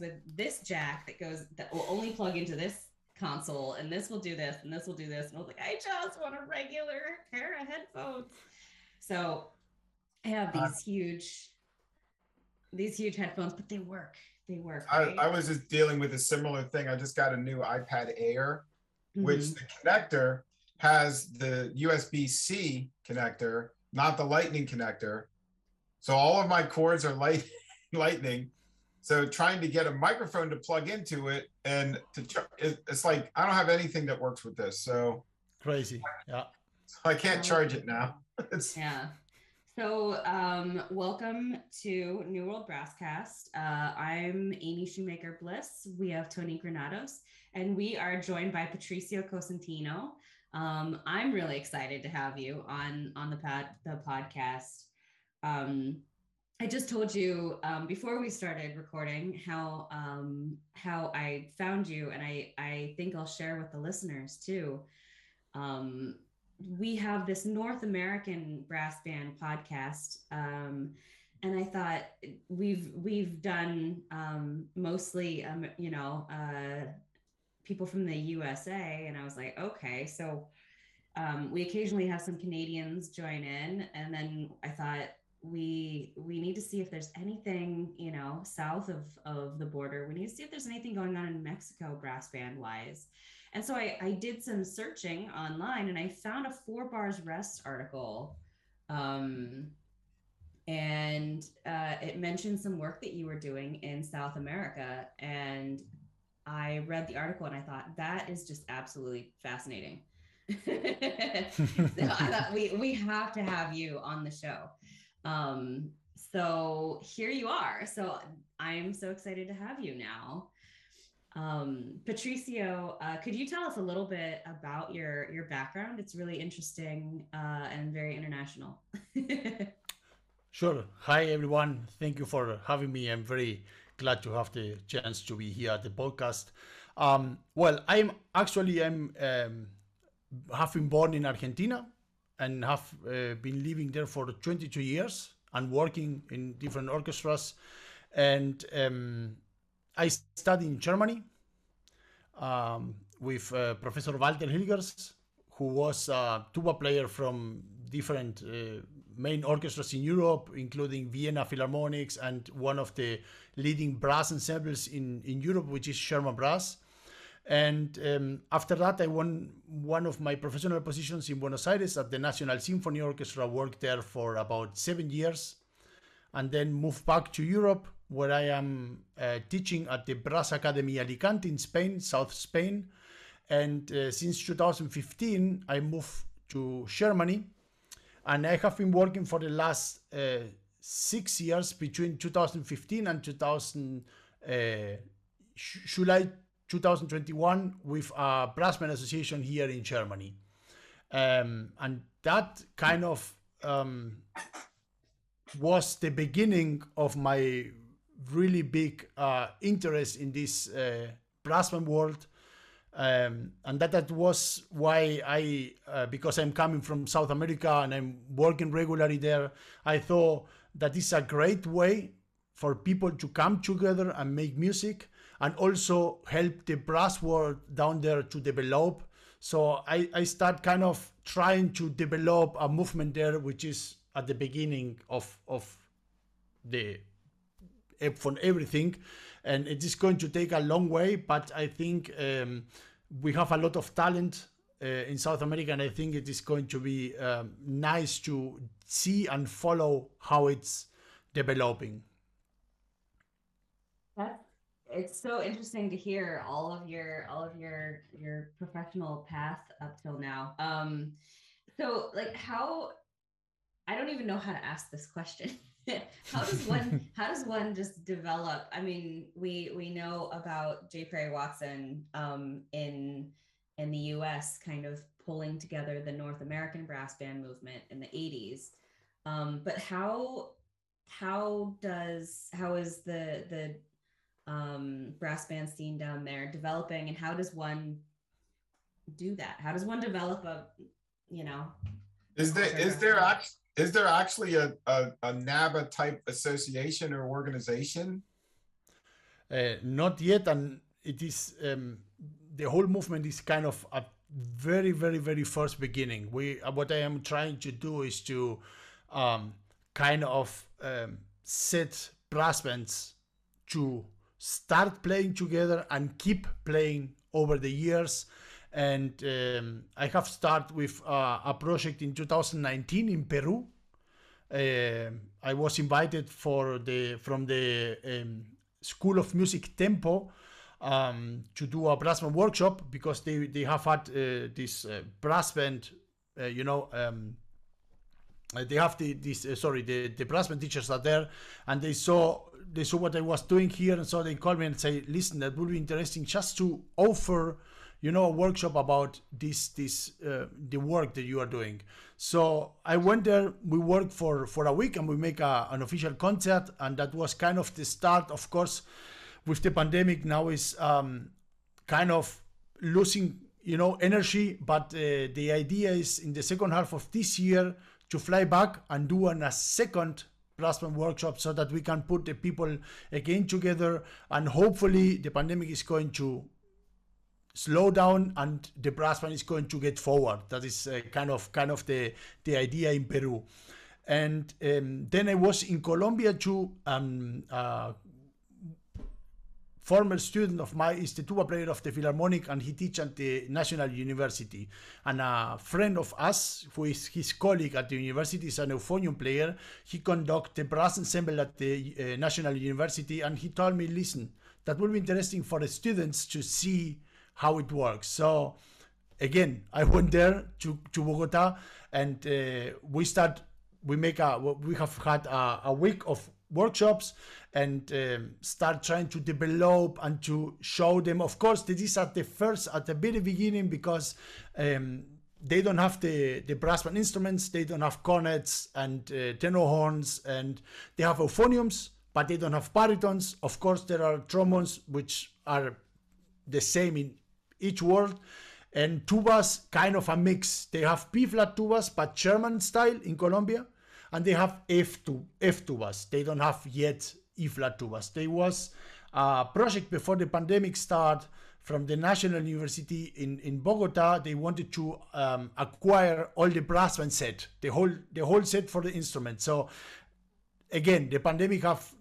with this jack that goes that will only plug into this console, and this will do this, and this will do this. And I was like, I just want a regular pair of headphones. So I have these uh, huge, these huge headphones, but they work. They work. Right? I, I was just dealing with a similar thing. I just got a new iPad Air, mm-hmm. which the connector has the USB C connector, not the Lightning connector. So all of my cords are light, Lightning. So trying to get a microphone to plug into it and to it's like I don't have anything that works with this. So crazy. Yeah. So I can't charge it now. it's yeah. So um, welcome to New World Brasscast. Uh, I'm Amy Shoemaker Bliss. We have Tony Granados, and we are joined by Patricio Cosentino. Um, I'm really excited to have you on on the pod the podcast. Um, I just told you um, before we started recording how um, how I found you, and I I think I'll share with the listeners too. Um, we have this North American brass band podcast, um, and I thought we've we've done um, mostly um, you know uh, people from the USA, and I was like, okay, so. we occasionally have some Canadians join in, and then I thought we we need to see if there's anything you know south of of the border. We need to see if there's anything going on in mexico brass band wise. And so i i did some searching online and i found a four bars rest article um and uh, it mentioned some work that you were doing in south america. And i read the article and i thought that is just absolutely fascinating. So i thought we we have to have you on the show um, so here you are. So I'm so excited to have you now. Um, Patricio, uh, could you tell us a little bit about your your background? It's really interesting uh, and very international. sure. Hi everyone. Thank you for having me. I'm very glad to have the chance to be here at the podcast. Um, well, I'm actually I'm um, been born in Argentina and have uh, been living there for 22 years and working in different orchestras. And um, I studied in Germany um, with uh, Professor Walter Hilgers, who was a tuba player from different uh, main orchestras in Europe, including Vienna Philharmonics and one of the leading brass ensembles in, in Europe, which is German Brass. And um, after that, I won one of my professional positions in Buenos Aires at the National Symphony Orchestra. Worked there for about seven years, and then moved back to Europe, where I am uh, teaching at the Brass Academy Alicante in Spain, South Spain. And uh, since 2015, I moved to Germany, and I have been working for the last uh, six years between 2015 and 2000 uh, July 2021 with a Brassman Association here in Germany. Um, and that kind of um, was the beginning of my really big uh, interest in this uh, Brassman world. Um, and that, that was why I, uh, because I'm coming from South America and I'm working regularly there, I thought that is a great way for people to come together and make music and also help the brass world down there to develop. So I, I start kind of trying to develop a movement there, which is at the beginning of, of the for everything. And it is going to take a long way, but I think um, we have a lot of talent uh, in South America, and I think it is going to be um, nice to see and follow how it's developing. It's so interesting to hear all of your all of your your professional path up till now. Um, so like how I don't even know how to ask this question. how does one how does one just develop? I mean, we we know about J. Perry Watson um, in in the U.S. kind of pulling together the North American brass band movement in the 80s. Um, but how how does how is the the um, brass band scene down there developing and how does one do that how does one develop a you know is there is there actually is there actually a, a, a NABA type association or organization? Uh, not yet, and it is um, the whole movement is kind of a very, very, very first beginning. We uh, what I am trying to do is to um, kind of um, set brass bands to start playing together and keep playing over the years. And um, I have started with uh, a project in 2019 in Peru. Uh, I was invited for the from the um, School of Music Tempo um, to do a brass band workshop because they, they have had uh, this uh, brass band, uh, you know, um, uh, they have the this sorry the the brass band teachers are there, and they saw they saw what I was doing here, and so they called me and say, listen, that would be interesting just to offer you know a workshop about this this uh, the work that you are doing. So i went there we worked for for a week and we make a, an official concert and that was kind of the start. Of course with the pandemic now is um, kind of losing you know energy but uh, the idea is in the second half of this year to fly back and do an, a second band workshop so that we can put the people again together and hopefully the pandemic is going to slow down and the brass band is going to get forward. That is uh, kind of kind of the the idea in peru. And um, then i was in colombia too um, uh, former student of mine is the tuba player of the Philharmonic and he teaches at the National University. And a friend of us, who is his colleague at the university, is an euphonium player. He conducts the brass ensemble at the uh, National University and he told me, listen, that will be interesting for the students to see how it works. So again, I went there to, to Bogota and uh, we start, we make a, we have had a, a week of workshops and um, start trying to develop and to show them. Of course, this is at the first, at the very beginning, because um, they don't have the, the brass band instruments, they don't have cornets and uh, tenor horns, and they have euphoniums, but they don't have baritones. Of course, there are trombones, which are the same in each world. And tubas, kind of a mix. They have B flat tubas, but German style in Colombia. And they have F, tu- F tubas. They don't have yet E flat tubas. There was a project before the pandemic started from the National University in, in Bogota. They wanted to um, acquire all the brass band set, the whole the whole set for the instrument. So again, the pandemic have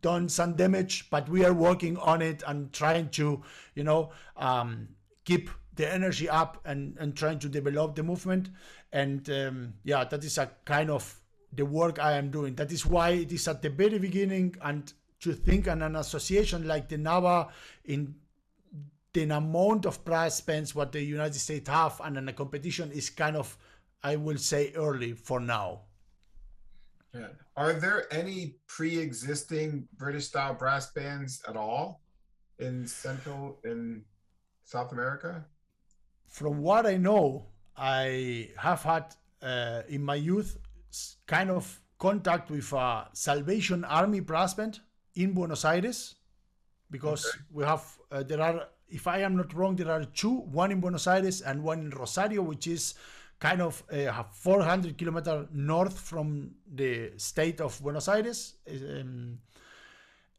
done some damage, but we are working on it and trying to, you know, um, keep the energy up and, and trying to develop the movement. And um, yeah, that is a kind of the work I am doing. That is why it is at the very beginning and to think on an association like the NABA in the amount of brass bands what the United States have and in a competition is kind of, I will say, early for now. Yeah. Are there any pre-existing British style brass bands at all in Central in South America? From what I know, I have had uh, in my youth kind of contact with a Salvation Army brass band in Buenos Aires because okay. we have uh, there are if I am not wrong there are two one in Buenos Aires and one in Rosario which is kind of uh, 400 kilometer north from the state of Buenos Aires um,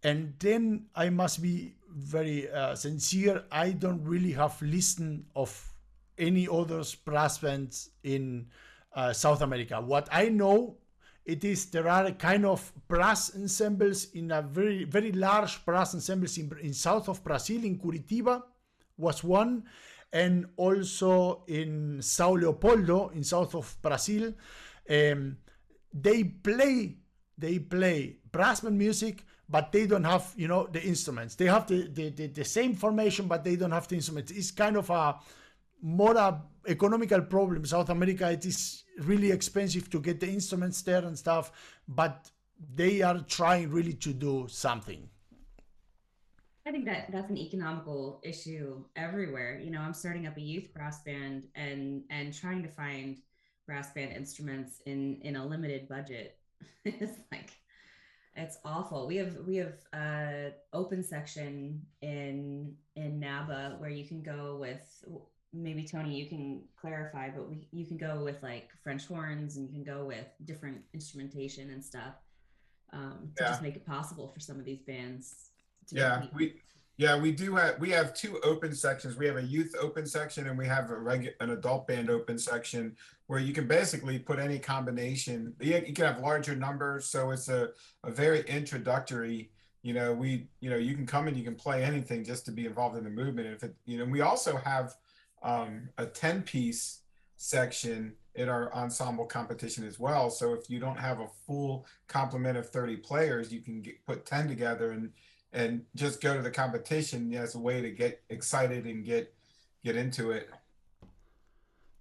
and then I must be very uh, sincere I don't really have listened of any others brass bands in uh, South America. What I know, it is there are kind of brass ensembles in a very very large brass ensembles in, in south of Brazil in Curitiba was one, and also in Sao Leopoldo in south of Brazil. Um, they play they play brass band music but they don't have you know the instruments they have the, the, the, the same formation but they don't have the instruments it's kind of a more a economical problem south america it is really expensive to get the instruments there and stuff, but they are trying really to do something. I think that that's an economical issue everywhere. You know, I'm starting up a youth brass band and and trying to find brass band instruments in in a limited budget. it's like it's awful. We have we have a open section in in NABA where you can go with maybe Tony, you can clarify, but we you can go with like French horns and you can go with different instrumentation and stuff um, to Yeah. just make it possible for some of these bands. To Yeah, we yeah we do have we have two open sections. We have a youth open section and we have a regu- an adult band open section where you can basically put any combination. You, you can have larger numbers, so it's a a very introductory. You know, we you know you can come and you can play anything just to be involved in the movement. If it you know we also have um, a ten piece section in our ensemble competition as well. So if you don't have a full complement of 30 players, you can get, put 10 together and and just go to the competition as a way to get excited and get get into it.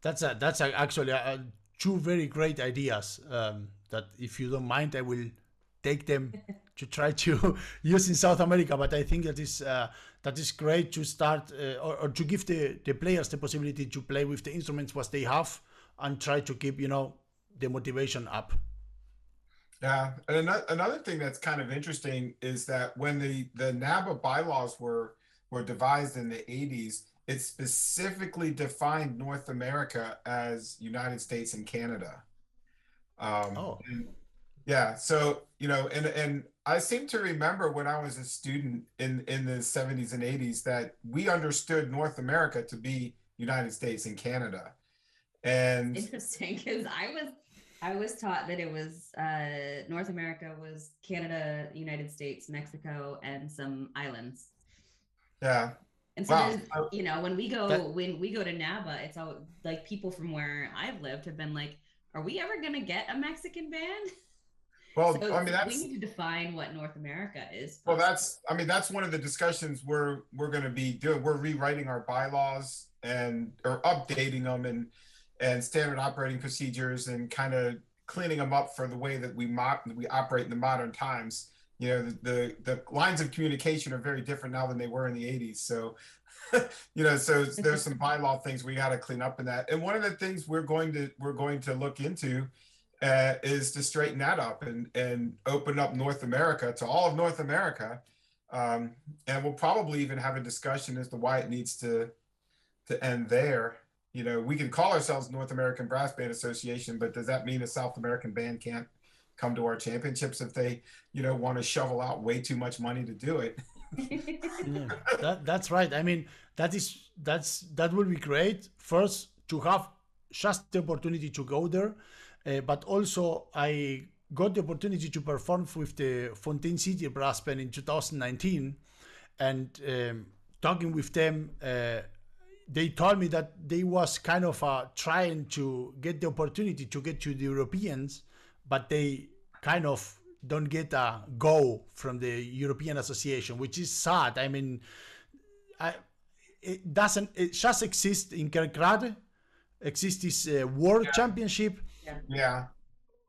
That's a, that's a, actually uh two very great ideas. Um, that if you don't mind, I will take them to try to use in South America. But I think that is uh, that is great to start uh, or, or to give the, the players the possibility to play with the instruments what they have and try to keep you know the motivation up. Yeah, and another, another thing that's kind of interesting is that when the the NABA bylaws were were devised in the 80s, it specifically defined North America as United States and Canada. Um, Oh. and- yeah, so you know, and and I seem to remember when I was a student in in the 70s and 80s that we understood North America to be United States and Canada, and interesting because I was I was taught that it was uh, North America was Canada, United States, Mexico, and some islands. yeah, And so Wow. you know, when we go That- when we go to NABA, it's all like people from where I've lived have been like, "Are we ever gonna get a Mexican band?" well, So I mean that's we need to define what North America is. Well, that's, I mean, that's one of the discussions we're, we're going to be doing. We're rewriting our bylaws and, or updating them and, and standard operating procedures and kind of cleaning them up for the way that we mo- we operate in the modern times. You know, the, the, the lines of communication are very different now than they were in the 80s. So, you know, so there's some bylaw things we got to clean up in that. And one of the things we're going to, we're going to look into uh, is to straighten that up and and open up North America to all of North America, um, and we'll probably even have a discussion as to why it needs to to end there. You know, we can call ourselves North American Brass Band Association, but does that mean a South American band can't come to our championships if they, you know, want to shovel out way too much money to do it? yeah, that, that's right. I mean, that is that's that will be great. First, to have just the opportunity to go there, but also I got the opportunity to perform with the Fountain City Brass Band in 2019, and um, talking with them. Uh, they told me that they was kind of uh, trying to get the opportunity to get to the Europeans, but they kind of don't get a go from the European Association, which is sad. I mean, I, it doesn't. It just exists in Kerkrade. Exists this uh, World Yeah. Championship, Yeah,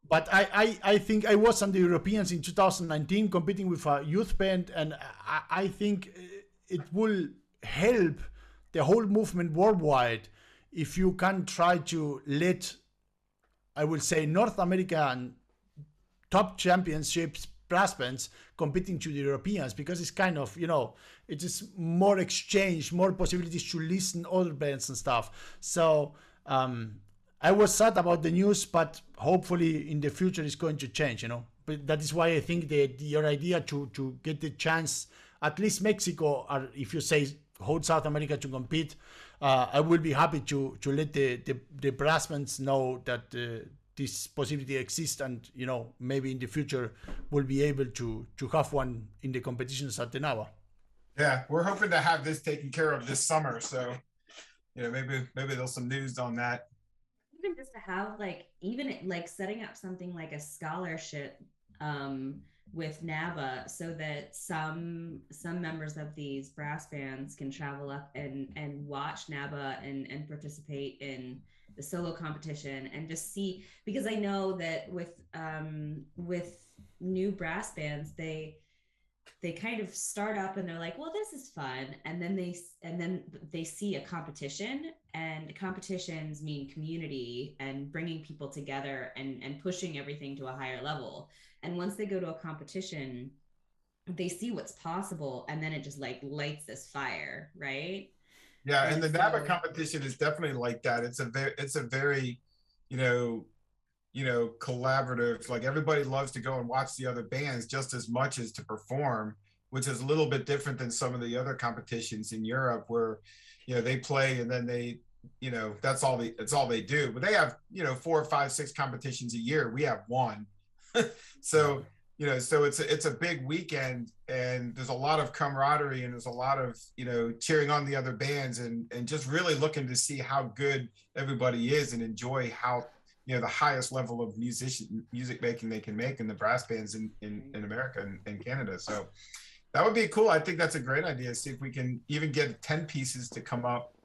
but I, I, I think I was on the Europeans in 2019 competing with a youth band, and I, I think it will help the whole movement worldwide if you can try to let, I will say, North American top championships brass bands competing to the Europeans because it's kind of you know it is more exchange, more possibilities to listen other bands and stuff. So um, I was sad about the news, but hopefully in the future it's going to change. You know, but that is why I think that your idea to to get the chance, at least Mexico, or if you say hold South America to compete, uh, I will be happy to to let the the, the brass know that. Uh, this possibility exists and you know maybe in the future we'll be able to to have one in the competitions at the NABA. yeah. We're hoping to have this taken care of this summer, so you know, maybe maybe there's some news on that. Even just to have like even like setting up something like a scholarship um with NABA so that some some members of these brass bands can travel up and and watch NABA and and participate in the solo competition and just see because I know that with um with new brass bands they they kind of start up and they're like well this is fun. And then they and then they see a competition and competitions mean community and bringing people together and and pushing everything to a higher level. And once they go to a competition they see what's possible and then it just like lights this fire right? Yeah, and, and the so, NABA competition is definitely like that. It's a very, it's a very, you know, you know, collaborative. Like everybody loves to go and watch the other bands just as much as to perform, which is a little bit different than some of the other competitions in Europe where, you know, they play and then they, you know, that's all they, that's all they do. But they have, you know, four, five, six competitions a year. We have one. so you know so it's a, it's a big weekend and there's a lot of camaraderie and there's a lot of you know cheering on the other bands and and just really looking to see how good everybody is and enjoy how you know the highest level of musician music making they can make in the brass bands in in, in america and, and canada. So that would be cool. I think that's a great idea see if we can even get 10 pieces to come up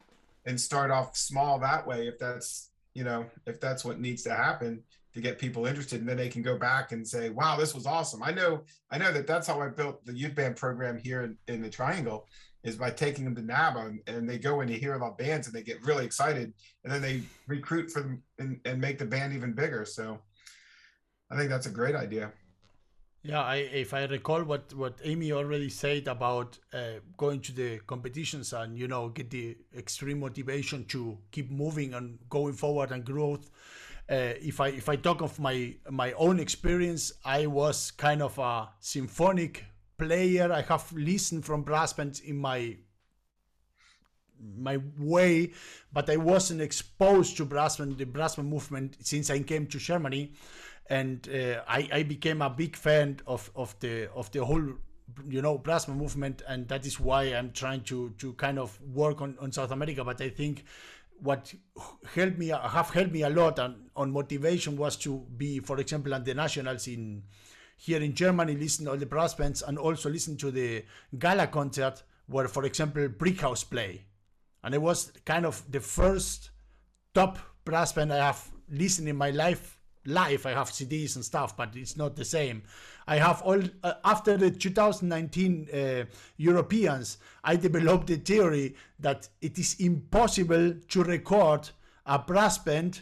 and start off small that way if that's you know if that's what needs to happen to get people interested. And then they can go back and say wow this was awesome. I know i know that that's how i built the youth band program here in, in the triangle is by taking them to NABA and, they go and they hear about bands and they get really excited and then they recruit for them and, and make the band even bigger. So i think that's a great idea. Yeah, I, if I recall what, what Amy already said about uh, going to the competitions and you know get the extreme motivation to keep moving and going forward and growth, uh, if I if I talk of my my own experience, I was kind of a symphonic player. I have listened from brass bands in my my way, but I wasn't exposed to brass band, the brass band movement since I came to Germany, and uh, I, I became a big fan of, of the of the whole you know band movement, and that is why I'm trying to to kind of work on, on South America. But I think what helped me have helped me a lot and on motivation was to be for example at the nationals in here in germany listen to all the brass bands and also listen to the gala concert where for example Brighouse play. And it was kind of the first top brass band i have listened in my life live i have cds and stuff but it's not the same. I have all uh, after the 2019 uh, europeans i developed the theory that it is impossible to record a brass band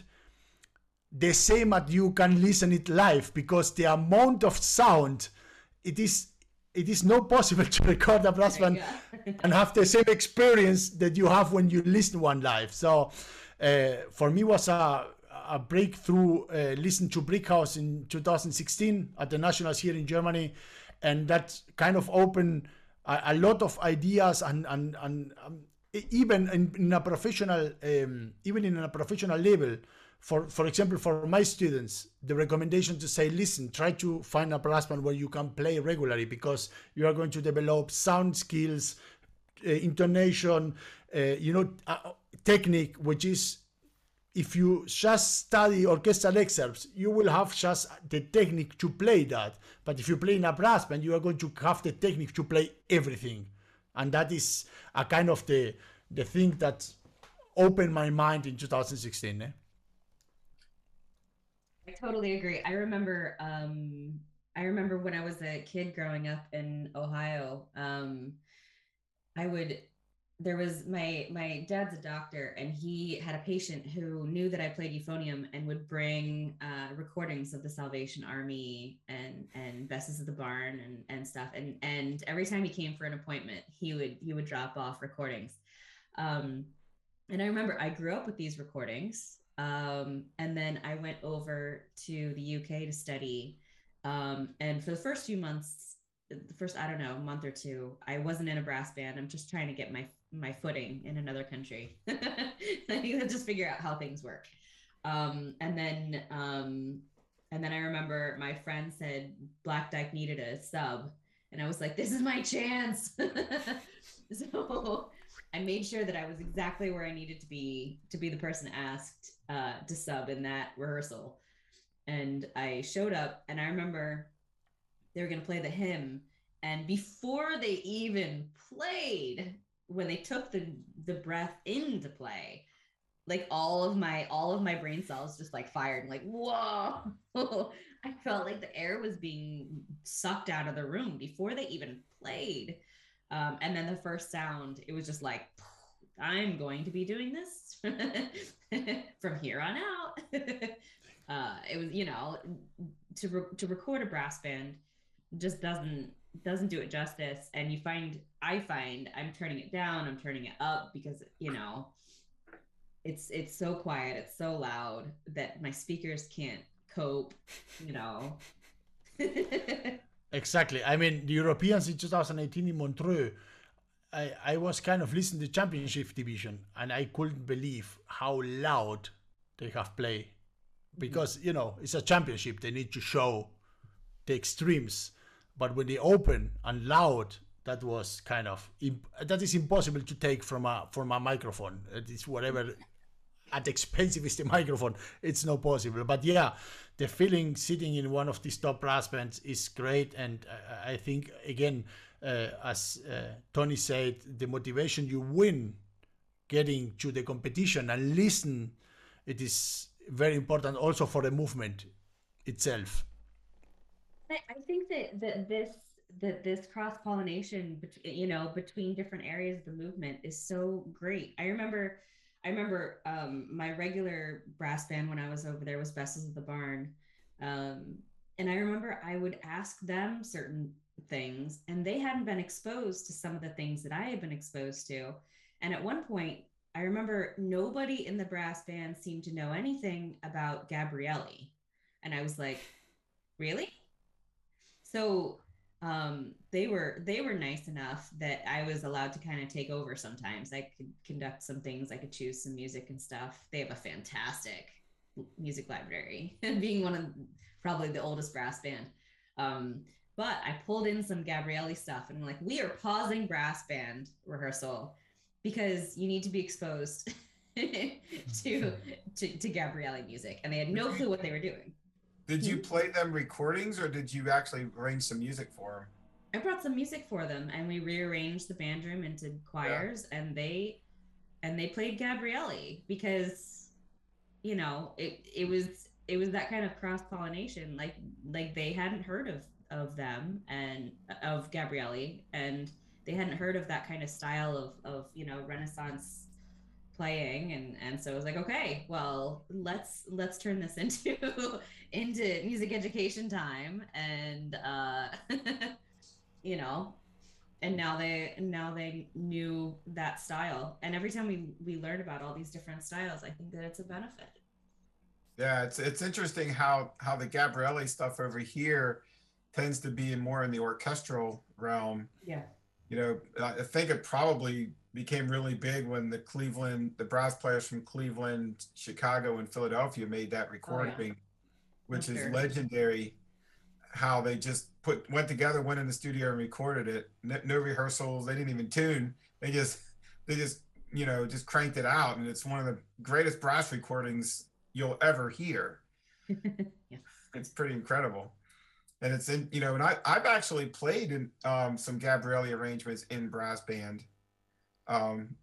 the same as you can listen it live because the amount of sound it is it is not possible to record a brass band and have the same experience that you have when you listen one live so uh, for me was a a breakthrough uh, listen to Brighouse in 2016 at the Nationals here in Germany, and that kind of opened a, a lot of ideas and and and um, even in, in, a professional um, even in a professional level. For for example, for my students, the recommendation to say, listen, try to find a brass band where you can play regularly because you are going to develop sound skills, uh, intonation, uh, you know, uh, technique, which is if you just study orchestral excerpts, you will have just the technique to play that. But if you play in a brass band, you are going to have the technique to play everything. And that is a kind of the the thing that opened my mind in 2016. Eh? I totally agree. I remember um, I remember when I was a kid growing up in Ohio, um, I would there was my my dad's a doctor and he had a patient who knew that I played euphonium and would bring uh, recordings of the Salvation Army and and Besses of the Barn and and stuff. And and every time he came for an appointment he would he would drop off recordings. Um, and I remember I grew up with these recordings um, and then I went over to the UK to study um, and for the first few months the first I don't know month or two I wasn't in a brass band I'm just trying to get my my footing in another country. I need to just figure out how things work. Um, and then um, and then I remember my friend said Black Dyke needed a sub, and I was like, "This is my chance." so I made sure that I was exactly where I needed to be to be the person asked uh, to sub in that rehearsal. And I showed up, and I remember they were going to play the hymn, and before they even played, when they took the the breath into play like all of my all of my brain cells just like fired. Like whoa. I felt like the air was being sucked out of the room before they even played um, and then the first sound it was just like i'm going to be doing this from here on out. Uh, it was you know to re- to record a brass band just doesn't doesn't do it justice. And you find i find i'm turning it down i'm turning it up because you know it's it's so quiet it's so loud that my speakers can't cope you know exactly. I mean the europeans in 2018 in montreux I, I was kind of listening to championship division and i couldn't believe how loud they have played. Because you know it's a championship. They need to show the extremes. But when they open and loud that was kind of that is impossible to take from a from a microphone. It is whatever at expensive is the microphone it's not possible. But yeah the feeling sitting in one of these top brass bands is great and i, I think again uh, as uh, tony said the motivation you win getting to the competition and listen it is very important also for the movement itself I think that, that this that this cross pollination, you know, between different areas of the movement is so great. I remember, I remember um, my regular brass band when I was over there was Besses of the Barn, um, and I remember I would ask them certain things, and they hadn't been exposed to some of the things that I had been exposed to. And at one point, I remember nobody in the brass band seemed to know anything about Gabrieli, and I was like, really? So um, they were they were nice enough that I was allowed to kind of take over sometimes. I could conduct some things, I could choose some music and stuff. They have a fantastic music library, and being one of probably the oldest brass band. Um, but I pulled in some Gabrieli stuff and I'm like, we are pausing brass band rehearsal because you need to be exposed to, to to Gabrieli music, and they had no clue what they were doing. Did you hmm. play them recordings or did you actually arrange some music for them? I brought some music for them and we rearranged the band room into choirs yeah. and they and they played Gabrieli because you know, it it was it was that kind of cross pollination like like they hadn't heard of of them and of Gabrieli and they hadn't heard of that kind of style of of you know renaissance playing and and so I was like okay well let's let's turn this into into music education time. And uh you know and now they now they knew that style. And every time we we learn about all these different styles I think that it's a benefit. Yeah it's it's interesting how how the Gabrieli stuff over here tends to be more in the orchestral realm. Yeah. You know I think it probably became really big when the Cleveland, the brass players from Cleveland, Chicago, and Philadelphia made that recording, oh, yeah. which is legendary. How they just put went together, went in the studio and recorded it. No, no, rehearsals. They didn't even tune. They just they just you know just cranked it out, and it's one of the greatest brass recordings you'll ever hear. yeah. It's pretty incredible. And it's in, you know, and I, I've actually played in um, some Gabrieli arrangements in brass band um,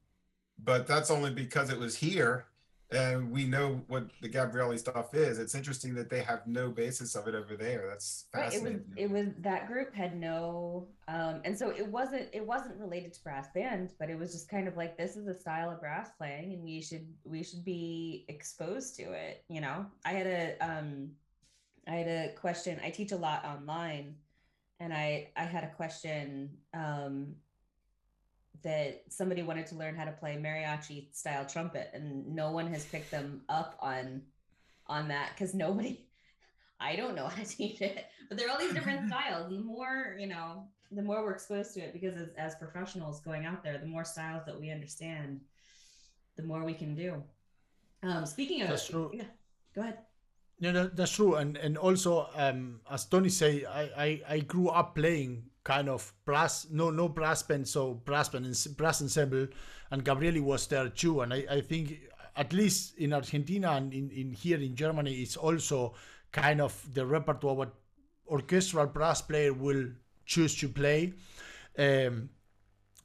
but that's only because it was here and we know what the Gabrieli stuff is. It's interesting that they have no basis of it over there. That's fascinating. Right. It was it was that group had no um and so it wasn't it wasn't related to brass band, but it was just kind of like this is a style of brass playing and we should we should be exposed to it, you know. I had a um I had a question. I teach a lot online and I I had a question um that somebody wanted to learn how to play mariachi style trumpet and no one has picked them up on on that because nobody i don't know how to teach it but there are all these different styles. And the more you know the more we're exposed to it because as, as professionals going out there the more styles that we understand the more we can do. Um speaking of that's true. yeah, go ahead. No, no, that's true, and and also um, as Tony say, I, I I grew up playing kind of brass, no no brass band, so brass band and brass ensemble, and Gabrieli was there too, and I, I think at least in Argentina and in, in here in Germany, it's also kind of the repertoire what orchestral brass player will choose to play, um,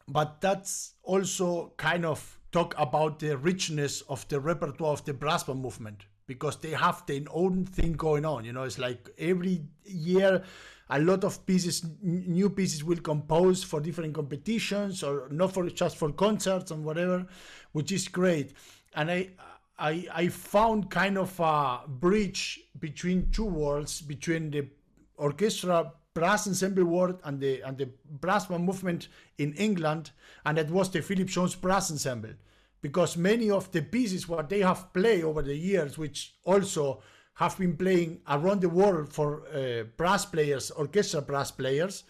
but that's also kind of talk about the richness of the repertoire of the brass band movement because they have their own thing going on. You know, it's like every year a lot of pieces, new pieces will compose for different competitions or not for just for concerts and whatever, which is great. And I, I, I found kind of a bridge between two worlds, between the orchestra brass ensemble world and the and the brass band movement in England, and that was the Philip Jones Brass Ensemble, because many of the pieces what they have played over the years, which also have been playing around the world for uh, brass players, orchestral brass players,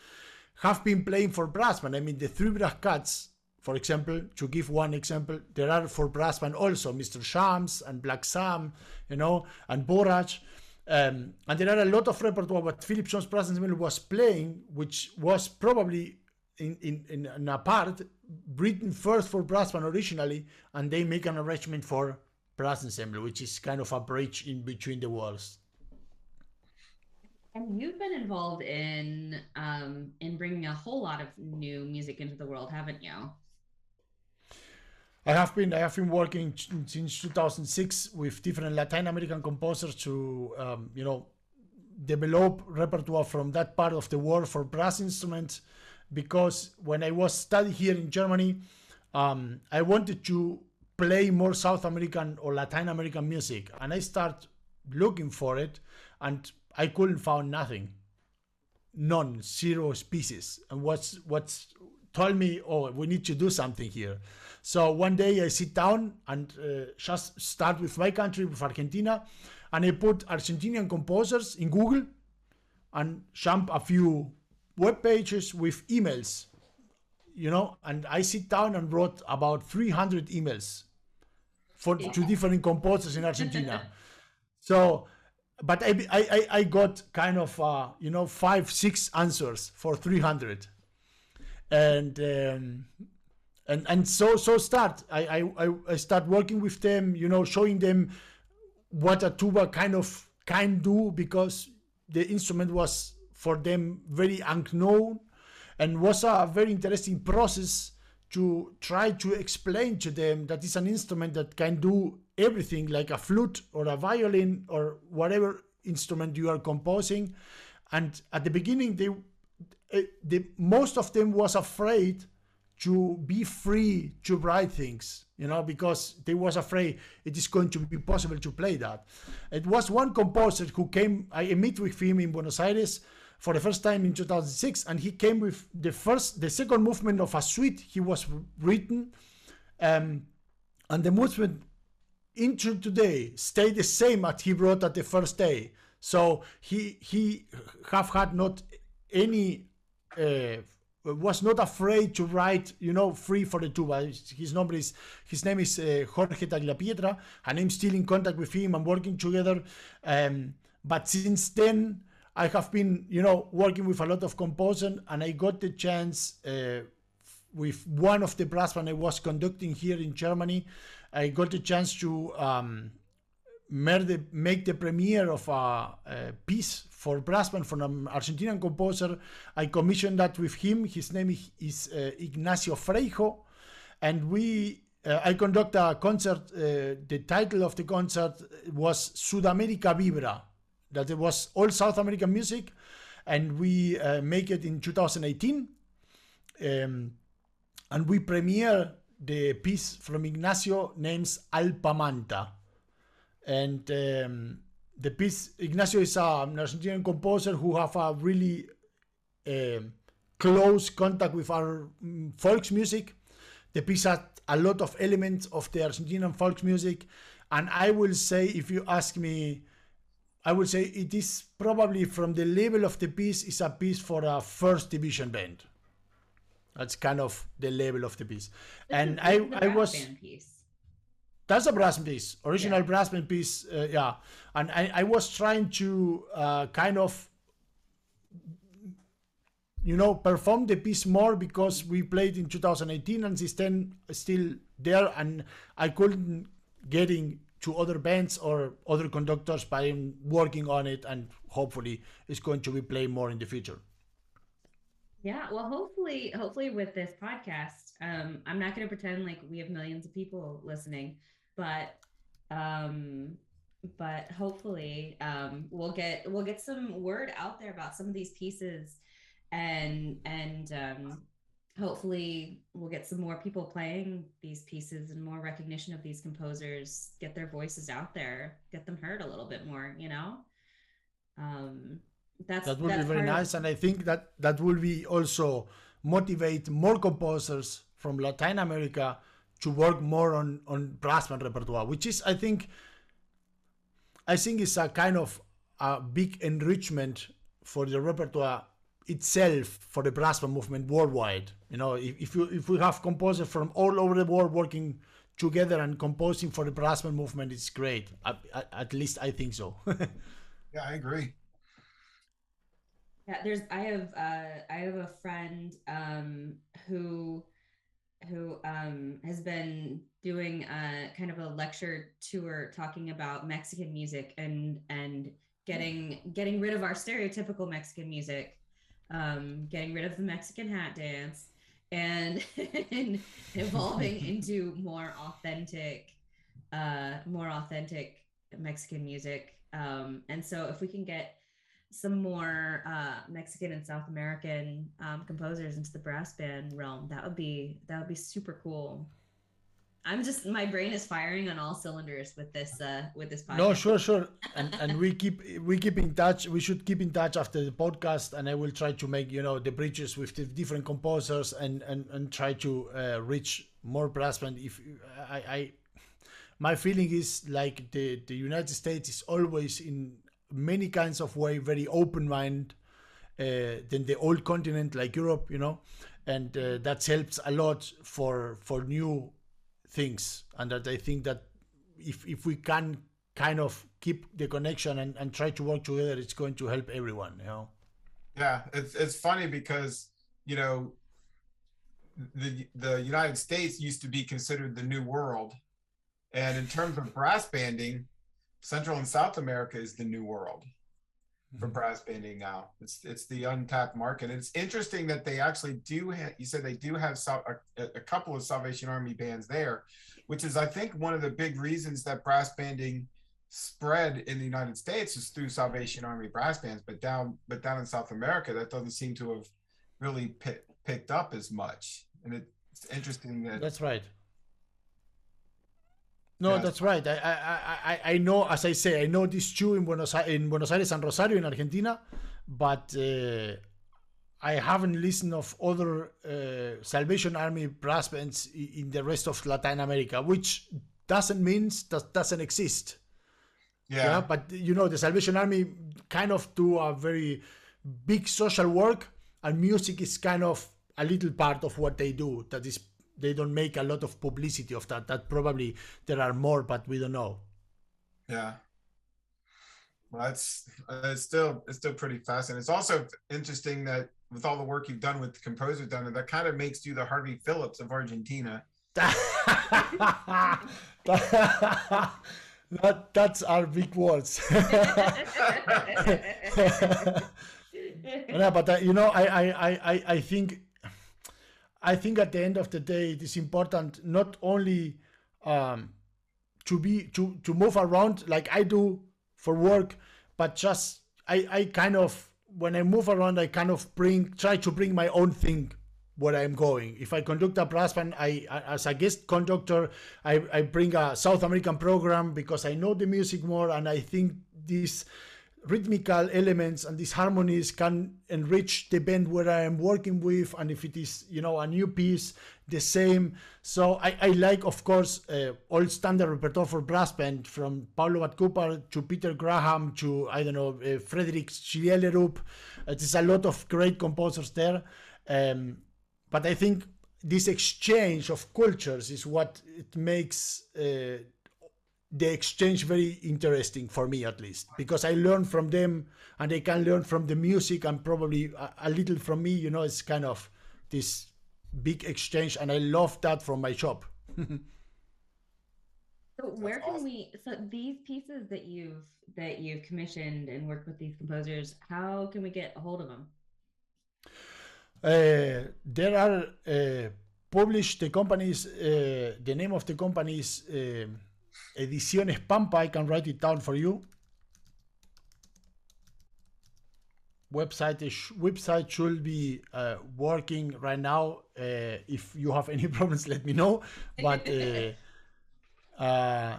have been playing for brass band. I mean, the Three Brass Cats, for example, to give one example, there are for brass band also Mr. Jums and Black Sam, you know, and Borage. Um, and there are a lot of repertoire what Philip Jones Brass Ensemble was playing, which was probably in, in, in, in a part written first for brass band originally, and they make an arrangement for brass ensemble, which is kind of a bridge in between the worlds. And you've been involved in um, in bringing a whole lot of new music into the world, haven't you? I have been I have been working since 2006 with different Latin American composers to um, you know develop repertoire from that part of the world for brass instruments because when I was studying here in Germany, um, I wanted to play more South American or Latin American music, and I start looking for it, and I couldn't find nothing, none, zero species, and what's what's told me, oh, we need to do something here. So one day I sit down and uh, just start with my country, with Argentina, and I put Argentinian composers in Google and jump a few web pages with emails, you know, and I sit down and wrote about 300 emails for yeah. to different composers in Argentina. so, but I, I, I got kind of, uh, you know, five, six answers for 300. And, um, and, and so, so start, I, I, I start working with them, you know, showing them what a tuba kind of can do because the instrument was for them very unknown and was a very interesting process to try to explain to them that it's an instrument that can do everything like a flute or a violin or whatever instrument you are composing. And at the beginning they eh, the most of them was afraid to be free to write things you know because they was afraid it is going to be possible to play that. It was one composer who came i met with him in buenos aires for the first time in 2006 and he came with the first the second movement of a suite he was written um, and the movement into today stayed the same as he wrote at the first day so he he have had not any uh, was not afraid to write, you know, free for the tuba. His name is his name is uh, Jorge Tagliapietra, and I'm still in contact with him and working together. Um, but since then, I have been, you know, working with a lot of composers, and I got the chance uh, with one of the brass band I was conducting here in Germany. I got the chance to um, make the premiere of a, a, piece for brass band from an Argentinian composer. I commissioned that with him. His name is uh, Ignacio Freijo, and we. Uh, I conduct a concert. Uh, the title of the concert was Sudamérica Vibra that it was all South American music, and we uh, make it in 2018, um, and we premiere the piece from Ignacio names Alpamanta, and um, the piece Ignacio is an Argentinian composer who have a really uh, close contact with our um, folks music. The piece had a lot of elements of the Argentinian folk music, and I will say, if you ask me I would say it is probably from the level of the piece is a piece for a first division band. That's kind of the level of the piece. This and I I was piece. That's a brass piece, original yeah. brass band piece. Uh, yeah, and I, I was trying to uh, kind of you know perform the piece more because we played in 2018 and since then still there and I couldn't getting to other bands or other conductors by working on it and hopefully it's going to be played more in the future. Yeah well hopefully hopefully with this podcast um i'm not going to pretend like we have millions of people listening but um but hopefully um we'll get we'll get some word out there about some of these pieces and and um hopefully we'll get some more people playing these pieces and more recognition of these composers get their voices out there get them heard a little bit more you know? Um That's that would that's be very part of- nice, and I think that that will be also motivate more composers from Latin America to work more on on brass band repertoire, which is I think I think is a kind of a big enrichment for the repertoire itself for the brass band movement worldwide. You know, if, if you if we have composers from all over the world working together and composing for the brass band movement, it's great. At, at, at least I think so. Yeah, I agree. Yeah, there's I have uh I have a friend um who who um has been doing a kind of a lecture tour talking about Mexican music and and getting getting rid of our stereotypical Mexican music, um, getting rid of the Mexican hat dance and, and evolving into more authentic uh more authentic Mexican music. Um and so if we can get some more uh, Mexican and South American um, composers into the brass band realm. That would be that would be super cool. I'm just my brain is firing on all cylinders with this uh, with this podcast. No, sure, sure, and and we keep we keep in touch. We should keep in touch after the podcast, and I will try to make you know the bridges with the different composers and and and try to uh, reach more brass band. If I, I, my feeling is like the the United States is always in many kinds of way very open mind uh, than the old continent like Europe, you know, and uh, that helps a lot for for new things and that i think that if if we can kind of keep the connection and, and try to work together it's going to help everyone you know? Yeah, it's it's funny because you know the the United States used to be considered the new world, and in terms of brass banding, Central and South America is the new world for brass banding now. It's it's the untapped market. It's interesting that they actually do. Ha- you said they do have a, a couple of Salvation Army bands there, which is I think one of the big reasons that brass banding spread in the United States is through Salvation Army brass bands, but down but down in South America that doesn't seem to have really pi- picked up as much. And it's interesting that that's right no Yeah. that's right I, I i i know as i say i know this too in buenos aires in buenos aires and rosario in argentina but uh, I haven't listened of other uh, Salvation Army brass bands in the rest of Latin America, which doesn't mean that doesn't exist. yeah, yeah. but you know the salvation army kind of do a very big social work and music is kind of a little part of what they do that is they don't make a lot of publicity of that that probably there are more but we don't know Yeah. Well, it's uh, it's still it's still pretty fascinating. It's also interesting that with all the work you've done with the composer done, that kind of makes you the Harvey Phillips of Argentina. that, that's our big words yeah, but uh, you know, I, I, I, I- I think, I think at the end of the day, it is important not only um, to be to to move around like I do for work, but just I, I kind of when I move around, I kind of bring try to bring my own thing where I'm going. If I conduct a brass band, I, as a guest conductor, I, I bring a South American program because I know the music more, and I think these rhythmical elements and these harmonies can enrich the band where I am working with, and if it is you know a new piece, the same. So I, I like, of course, uh, all standard repertoire for brass band from Paul Lovatt-Cooper to Peter Graham to I don't know uh, Frederick Schillerup. It is a lot of great composers there. Um, but I think this exchange of cultures is what it makes uh, the exchange very interesting for me at least because I learn from them and they can learn from the music and probably a, a little from me you know it's kind of this big exchange and I love that from my shop So where can awesome. we? So these pieces that you've that you've commissioned and worked with these composers, how can we get a hold of them? Uh, there are uh, published the companies uh, the name of the company is uh, Ediciones Pampa I can write it down for you. Website is website should be uh, working right now. Uh, if you have any problems let me know. But uh, uh,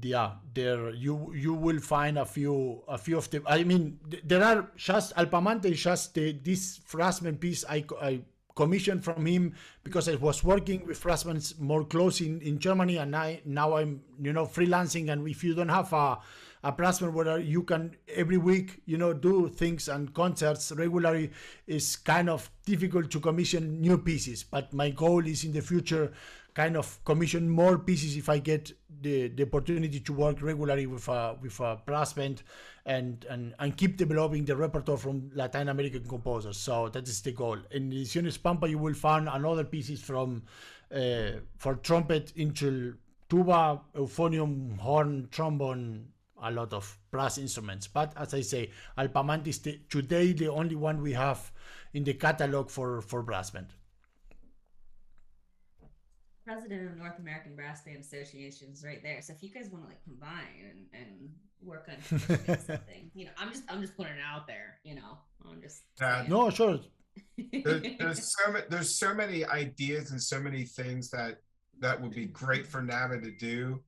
yeah, there you you will find a few a few of them. I mean, there are just Alpamante, is just the, this Frasman piece I, I commissioned from him because I was working with Frasman more close in, in Germany, and I now I'm you know freelancing. And if you don't have a a platform where you can every week you know do things and concerts regularly is kind of difficult to commission new pieces. But my goal is in the future kind of commission more pieces if I get the, the opportunity to work regularly with a with a brass band and, and and keep developing the repertoire from Latin American composers. So that is the goal. In Ediciones Pampa, you will find another pieces from uh, for trumpet, into tuba, euphonium, horn, trombone, a lot of brass instruments. But as I say, Alpamante is the, today the only one we have in the catalog for for brass band president of North American Brass Band Associations right there. So if you guys want to like combine and, and work on something, you know, I'm just I'm just putting it out there. You know, I'm just uh, no sure. there, there's so many there's so many ideas and so many things that that would be great for NABA to do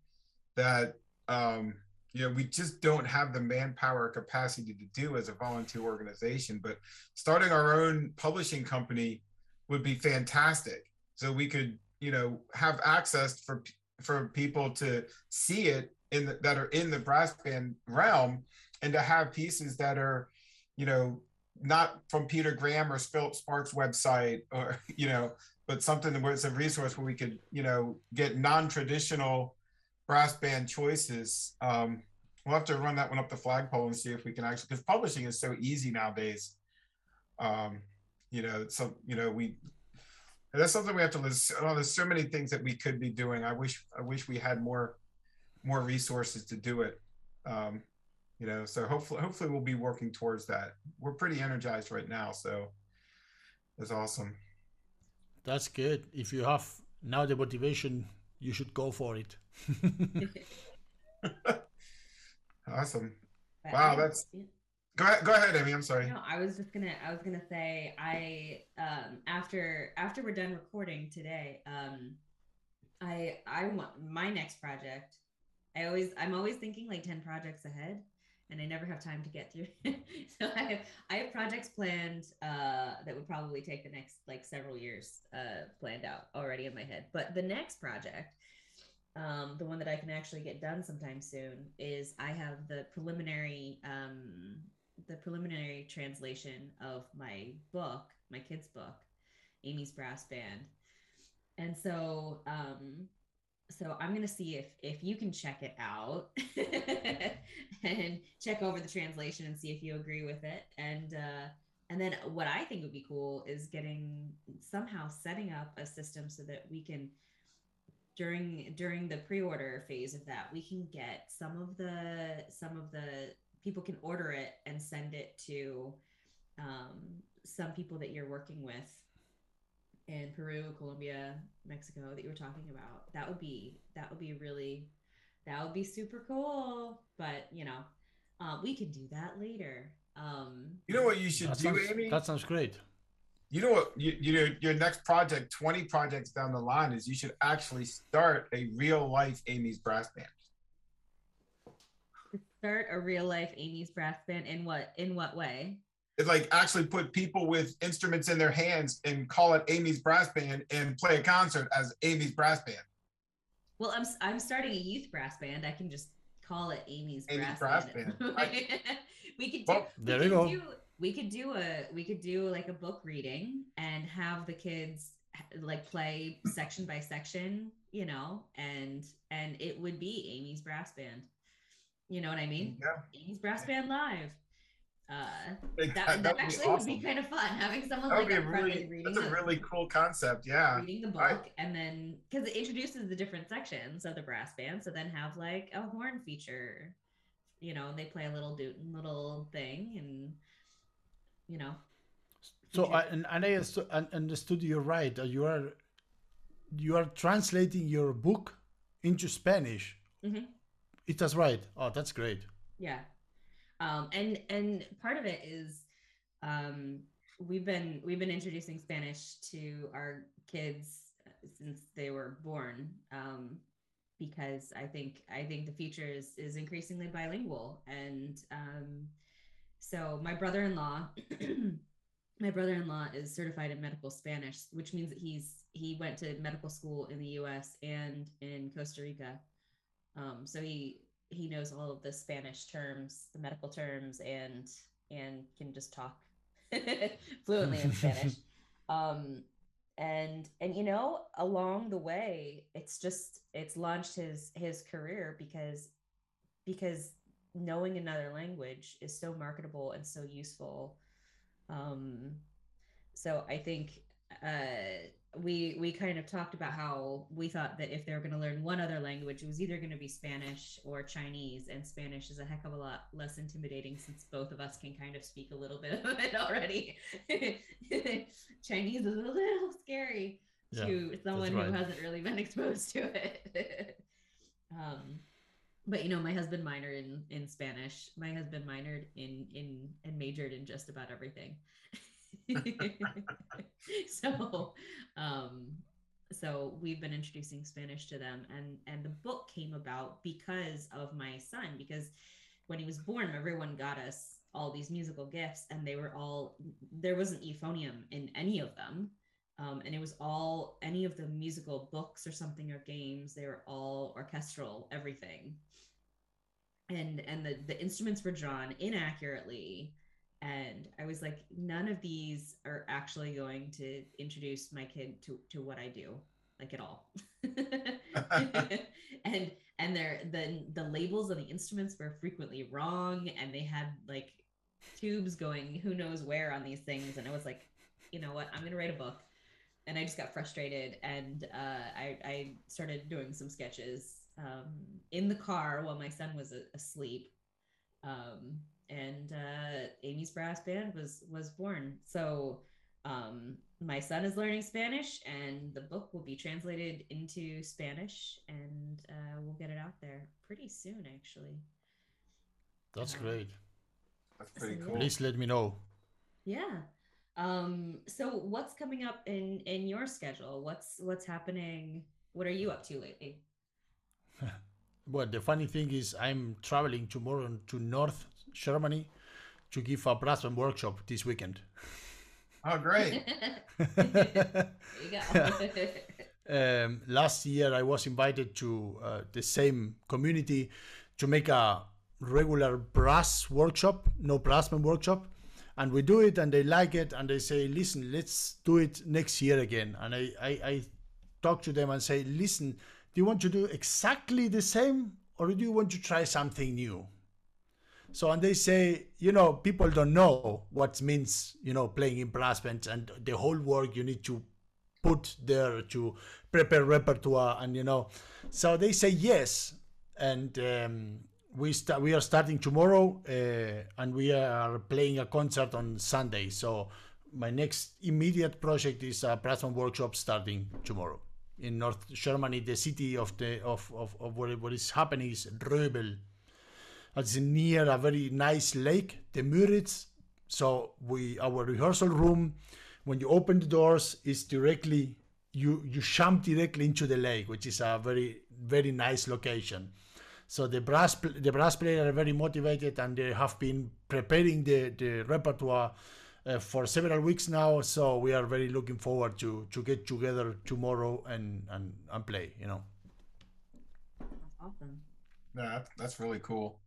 that um you know we just don't have the manpower capacity to do as a volunteer organization but starting our own publishing company would be fantastic so we could you know have access for for people to see it in the, that are in the brass band realm and to have pieces that are you know not from peter graham or philip sparke's website or you know but something where it's a resource where we could you know get non-traditional brass band choices. Um, we'll have to run that one up the flagpole and see if we can actually because publishing is so easy nowadays. Um, you know so you know we and that's something we have to listen. Oh, there's so many things that we could be doing. I wish I wish we had more more resources to do it. Um, you know, so hopefully hopefully we'll be working towards that. We're pretty energized right now, so that's awesome. That's good. If you have now the motivation, you should go for it. awesome. Wow, that's Go ahead, go ahead, Amy. I'm sorry. No, I was just gonna I was gonna say I um after after we're done recording today, um I I want my next project. I always I'm always thinking like 10 projects ahead and I never have time to get through. so I have I have projects planned uh that would probably take the next like several years uh planned out already in my head. But the next project um, the one that I can actually get done sometime soon is I have the preliminary um, the preliminary translation of my book, my kids' book, Amy's Brass Band. And so um so I'm gonna see if if you can check it out and check over the translation and see if you agree with it. And uh and then what I think would be cool is getting somehow setting up a system so that we can during during the pre-order phase of that we can get some of the some of the people can order it and send it to um, some people that you're working with in Peru, Colombia, Mexico that you were talking about. That would be that would be really that would be super cool. But you know, uh, we can do that later. Um, you know what you should do, sounds, Amy? That sounds great. You know what? You, you know your next project, twenty projects down the line, is you should actually start a real life Amy's brass band start a real life Amy's brass band in what in what way? It's like actually put people with instruments in their hands and call it Amy's brass band and play a concert as Amy's brass band. Well, I'm I'm starting a youth brass band. I can just call it Amy's, Amy's brass, brass, band. band. we could do, well, there we you go. Do, we could do a we could do like a book reading and have the kids like play section by section, you know, and and it would be Amy's brass band. You know what I mean? Yeah. Amy's brass band live. Uh, that, that, that actually awesome. would be kind of fun having someone that like would be really, reading that's a really cool concept yeah reading the book I, and then because it introduces the different sections of the brass band so then have like a horn feature you know and they play a little do- little thing and you know so I, and, and I understood you right uh, you are you are translating your book into Spanish mm-hmm. It does right. Oh, that's great. Yeah. Um, and and part of it is um, we've been we've been introducing Spanish to our kids since they were born. Um, because I think I think the future is is increasingly bilingual, and um, so my brother-in-law. my brother-in-law is certified in medical Spanish, which means that he's he went to medical school in the U.S. and in Costa Rica. Um, so he he knows all of the Spanish terms, the medical terms, and and can just talk fluently in Spanish. Um, and and you know, along the way, it's just it's launched his his career because because knowing another language is so marketable and so useful. Um, so I think uh, we we kind of talked about how we thought that if they were going to learn one other language, it was either going to be Spanish or Chinese, and Spanish is a heck of a lot less intimidating since both of us can kind of speak a little bit of it already. Chinese is a little scary yeah, to someone right. who hasn't really been exposed to it. um, but you know, my husband minored in in Spanish. My husband minored in in and majored in just about everything. so um so we've been introducing spanish to them and and the book came about because of my son because when he was born everyone got us all these musical gifts and they were all there wasn't euphonium in any of them um, and it was all any of the musical books or something or games they were all orchestral everything. And and the the instruments were drawn inaccurately and i was like none of these are actually going to introduce my kid to to what i do like at all. And and they're the the labels of the instruments were frequently wrong and they had like tubes going who knows where on these things and i was like you know what? I'm gonna write a book. And i just got frustrated and uh, I, I started doing some sketches um, in the car while my son was a- asleep. Um, and uh, Amy's brass band was was born. So um, my son is learning Spanish, and the book will be translated into Spanish, and uh, we'll get it out there pretty soon, actually. That's um, great. That's pretty cool. Please let me know. Yeah. Um, so what's coming up in in your schedule? What's what's happening? What are you up to lately? well, the funny thing is, I'm traveling tomorrow to North Germany to give a Brassband workshop this weekend. Oh, great! um, last year, I was invited to uh, the same community to make a regular brass workshop, no brass band workshop, and we do it, and they like it, and they say, "Listen, let's do it next year again." And I, I, I talk to them and say, "Listen, do you want to do exactly the same, or do you want to try something new?" So and they say, you know, people don't know what means, you know, playing in brass bands and the whole work you need to put there to prepare repertoire and you know. So they say yes, and um, we start. We are starting tomorrow, uh, and we are playing a concert on Sunday. So my next immediate project is a brass band workshop starting tomorrow in North Germany. The city of the of of, of what, what is happening is Röbel it's near a very nice lake, the Müritz. So we our rehearsal room, when you open the doors, is directly you you jump directly into the lake, which is a very very nice location. So the brass the brass players are very motivated and they have been preparing the the repertoire uh, for several weeks now. So we are very looking forward to to get together tomorrow and and, and play. You know. That's awesome. Yeah, that's really cool.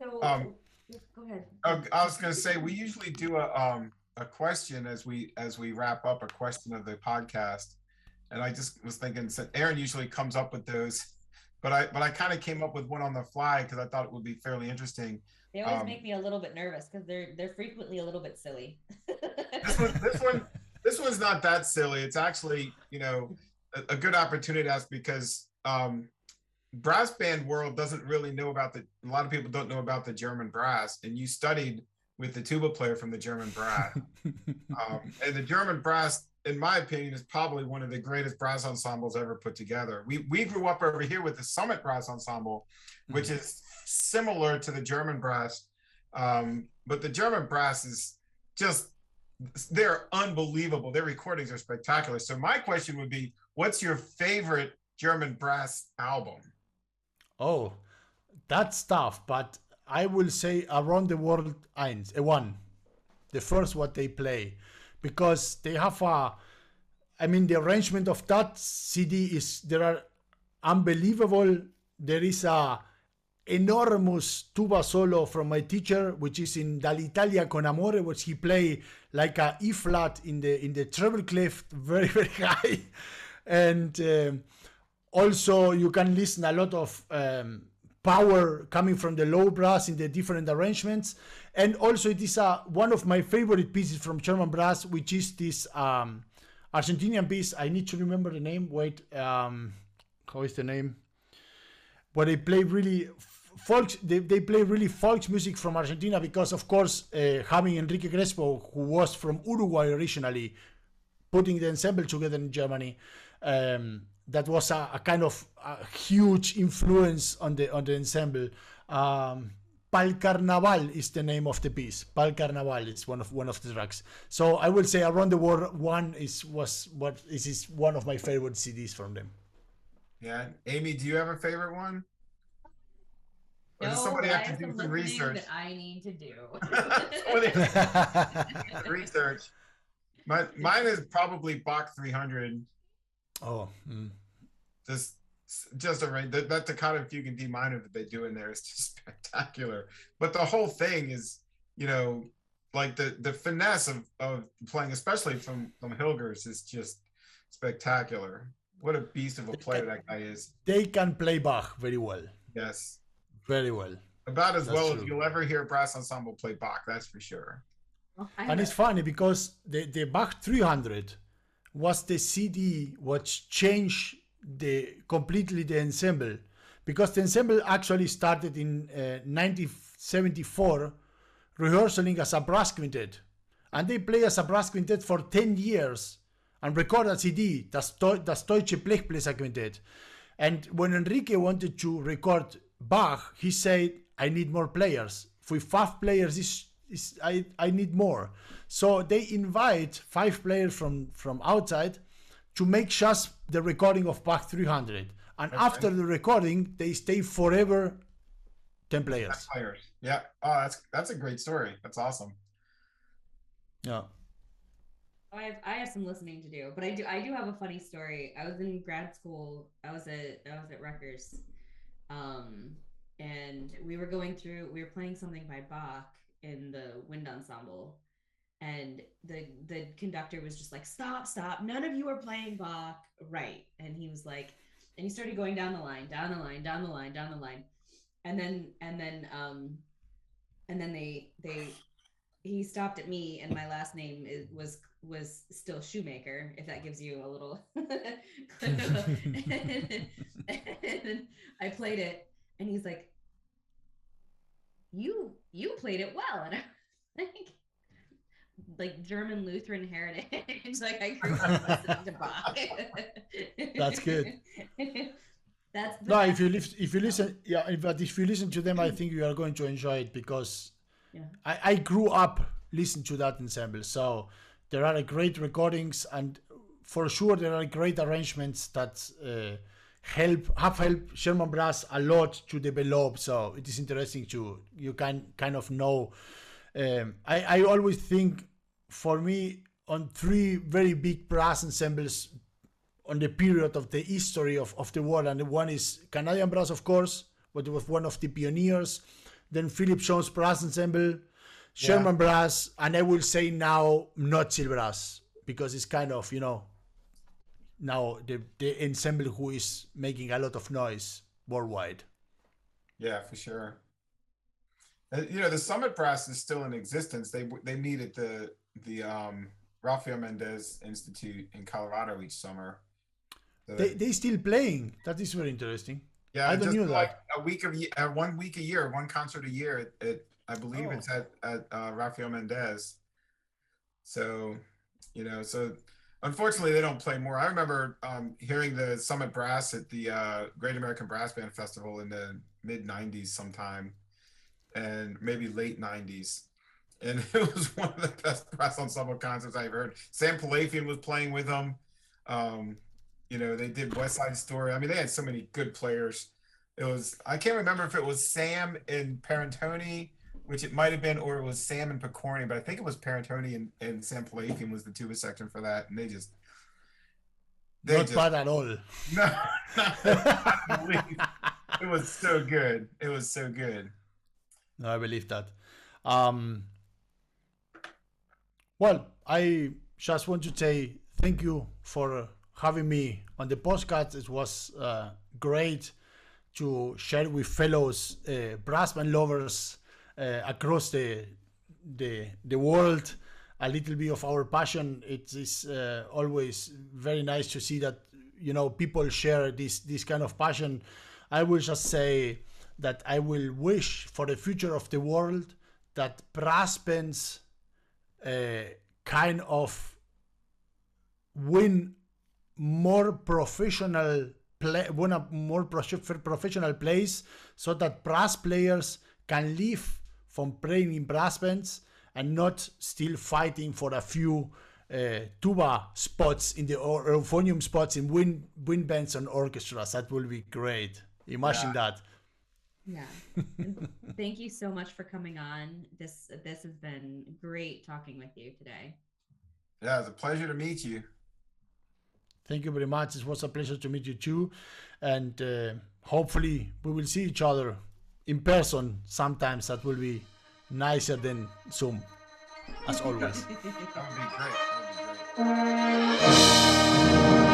So um, go ahead. I was going to say we usually do a um, a question as we as we wrap up a question of the podcast, and I just was thinking so Aaron usually comes up with those, but I but I kind of came up with one on the fly because I thought it would be fairly interesting. They always um, make me a little bit nervous because they're they're frequently a little bit silly. this one this one this one's not that silly. It's actually you know a, a good opportunity to ask because um, brass band world doesn't really know about the a lot of people don't know about the german brass and you studied with the tuba player from the german brass. Um, and the german brass in my opinion is probably one of the greatest brass ensembles ever put together. We we grew up over here with the summit brass ensemble which mm-hmm. is similar to the german brass. Um, but the german brass is just they're unbelievable. Their recordings are spectacular. So my question would be what's your favorite German brass album? Oh, that's tough, but I will say Around the World eins, a one, the first what they play, because they have a. I mean, the arrangement of that CD is there are unbelievable. There is a enormous tuba solo from my teacher, which is in Dall'Italia con Amore, which he play like a E flat in the in the treble clef, very very high, and um, also you can listen a lot of um, power coming from the low brass in the different arrangements, and also it is a one of my favorite pieces from German brass, which is this um, Argentinian piece. I need to remember the name. Wait, um, how is the name? Where they play really folks they, they play really folk music from argentina because of course uh, having enrique crespo who was from uruguay originally putting the ensemble together in germany um, that was a, a, kind of a huge influence on the on the ensemble um, Pal Carnaval is the name of the piece. Pal Carnaval is one of one of the tracks. So I will say Around the World one is was what is is one of my favorite CDs from them. Yeah, Amy, do you have a favorite one? Or no, does somebody have to do some research? That I need to do. research. My, mine is probably Bach 300. Oh. Mm. Just just a that, that Toccata Fugue in D minor that they do in there is just spectacular. But the whole thing is, you know, like the the finesse of of playing, especially from from Hilgers, is just spectacular. What a beast of a player that guy is. They can play Bach very well. Yes. Very well. About as that's well true. as you'll ever hear brass ensemble play Bach, that's for sure. and it's funny because the, the Bach 300 was the CD which changed the completely the ensemble because the ensemble actually started in uh, 1974 rehearsing as a brass quintet and they play as a brass quintet for 10 years and record a CD das, das Deutsche Blechbläser Quintet and when Enrique wanted to record Bach, he said, I need more players. With five players, is is I, I need more. So they invite five players from, from outside to make just the recording of Bach 300. And okay. after the recording, they stay forever 10 players. 10 players. Yeah. Oh, that's that's a great story. That's awesome. Yeah. I have I have some listening to do, but I do I do have a funny story. I was in grad school. I was at I was at Rutgers um, and we were going through, we were playing something by Bach in the wind ensemble. And the the conductor was just like, stop, stop. None of you are playing Bach right. And he was like, and he started going down the line, down the line, down the line, down the line. And then and then um and then they they he stopped at me and my last name is, was was still shoemaker if that gives you a little and, and i played it and he's like you you played it well and i like like german lutheran heritage like i grew up listening to bach that's good that's no if you live, if you listen yeah but if you listen to them i think you are going to enjoy it because yeah. I, I grew up listening to that ensemble so there are great recordings and for sure there are great arrangements that uh, help have helped German brass a lot to develop. So it is interesting to you can kind of know. Um, I I always think for me on three very big brass ensembles on the period of the history of, of the world, and the one is Canadian brass, of course, but it was one of the pioneers. Then Philip Jones Brass Ensemble, German yeah. brass, and I will say now Mnozil Brass because it's kind of you know now the the ensemble who is making a lot of noise worldwide. Yeah, for sure. Uh, you know, the Summit Brass is still in existence. They they meet at the the um, Rafael Mendez Institute in Colorado each summer. The, they they still playing. That is very interesting. Yeah, I don't know like that. a week of uh, one week a year, one concert a year at, at I believe oh. it's at at uh, Rafael Mendez. So, you know, so unfortunately they don't play more. I remember um, hearing the Summit Brass at the uh, Great American Brass Band Festival in the mid '90s sometime, and maybe late '90s. And it was one of the best brass ensemble concerts I've heard. Sam Pilafian was playing with them. Um, You know, they did West Side Story. I mean, they had so many good players. It was I can't remember if it was Sam and Perantoni, which it might have been, or it was Sam and Pokorny, but I think it was Perantoni and, and Sam Pilafian was the tuba section for that, and they just they not just, bad at all. No, it was so good. It was so good. No, I believe that. Um, well, I just want to say thank you for having me on the podcast. It was uh, great to share with fellows uh, brass band lovers uh, across the, the the world a little bit of our passion. It is uh, always very nice to see that you know people share this this kind of passion. I will just say that I will wish for the future of the world that brass bands uh, kind of win more professional play, win a more professional place, so that brass players can live from playing in brass bands and not still fighting for a few uh, tuba spots in the euphonium spots in wind wind bands and orchestras. That will be great. Imagine yeah. that. Yeah. thank you so much for coming on. This this has been great talking with you today. Yeah, it's a pleasure to meet you. Thank you very much. It was a pleasure to meet you too, and uh, hopefully we will see each other in person sometimes. That will be nicer than Zoom, as always. that would be great. That would be great.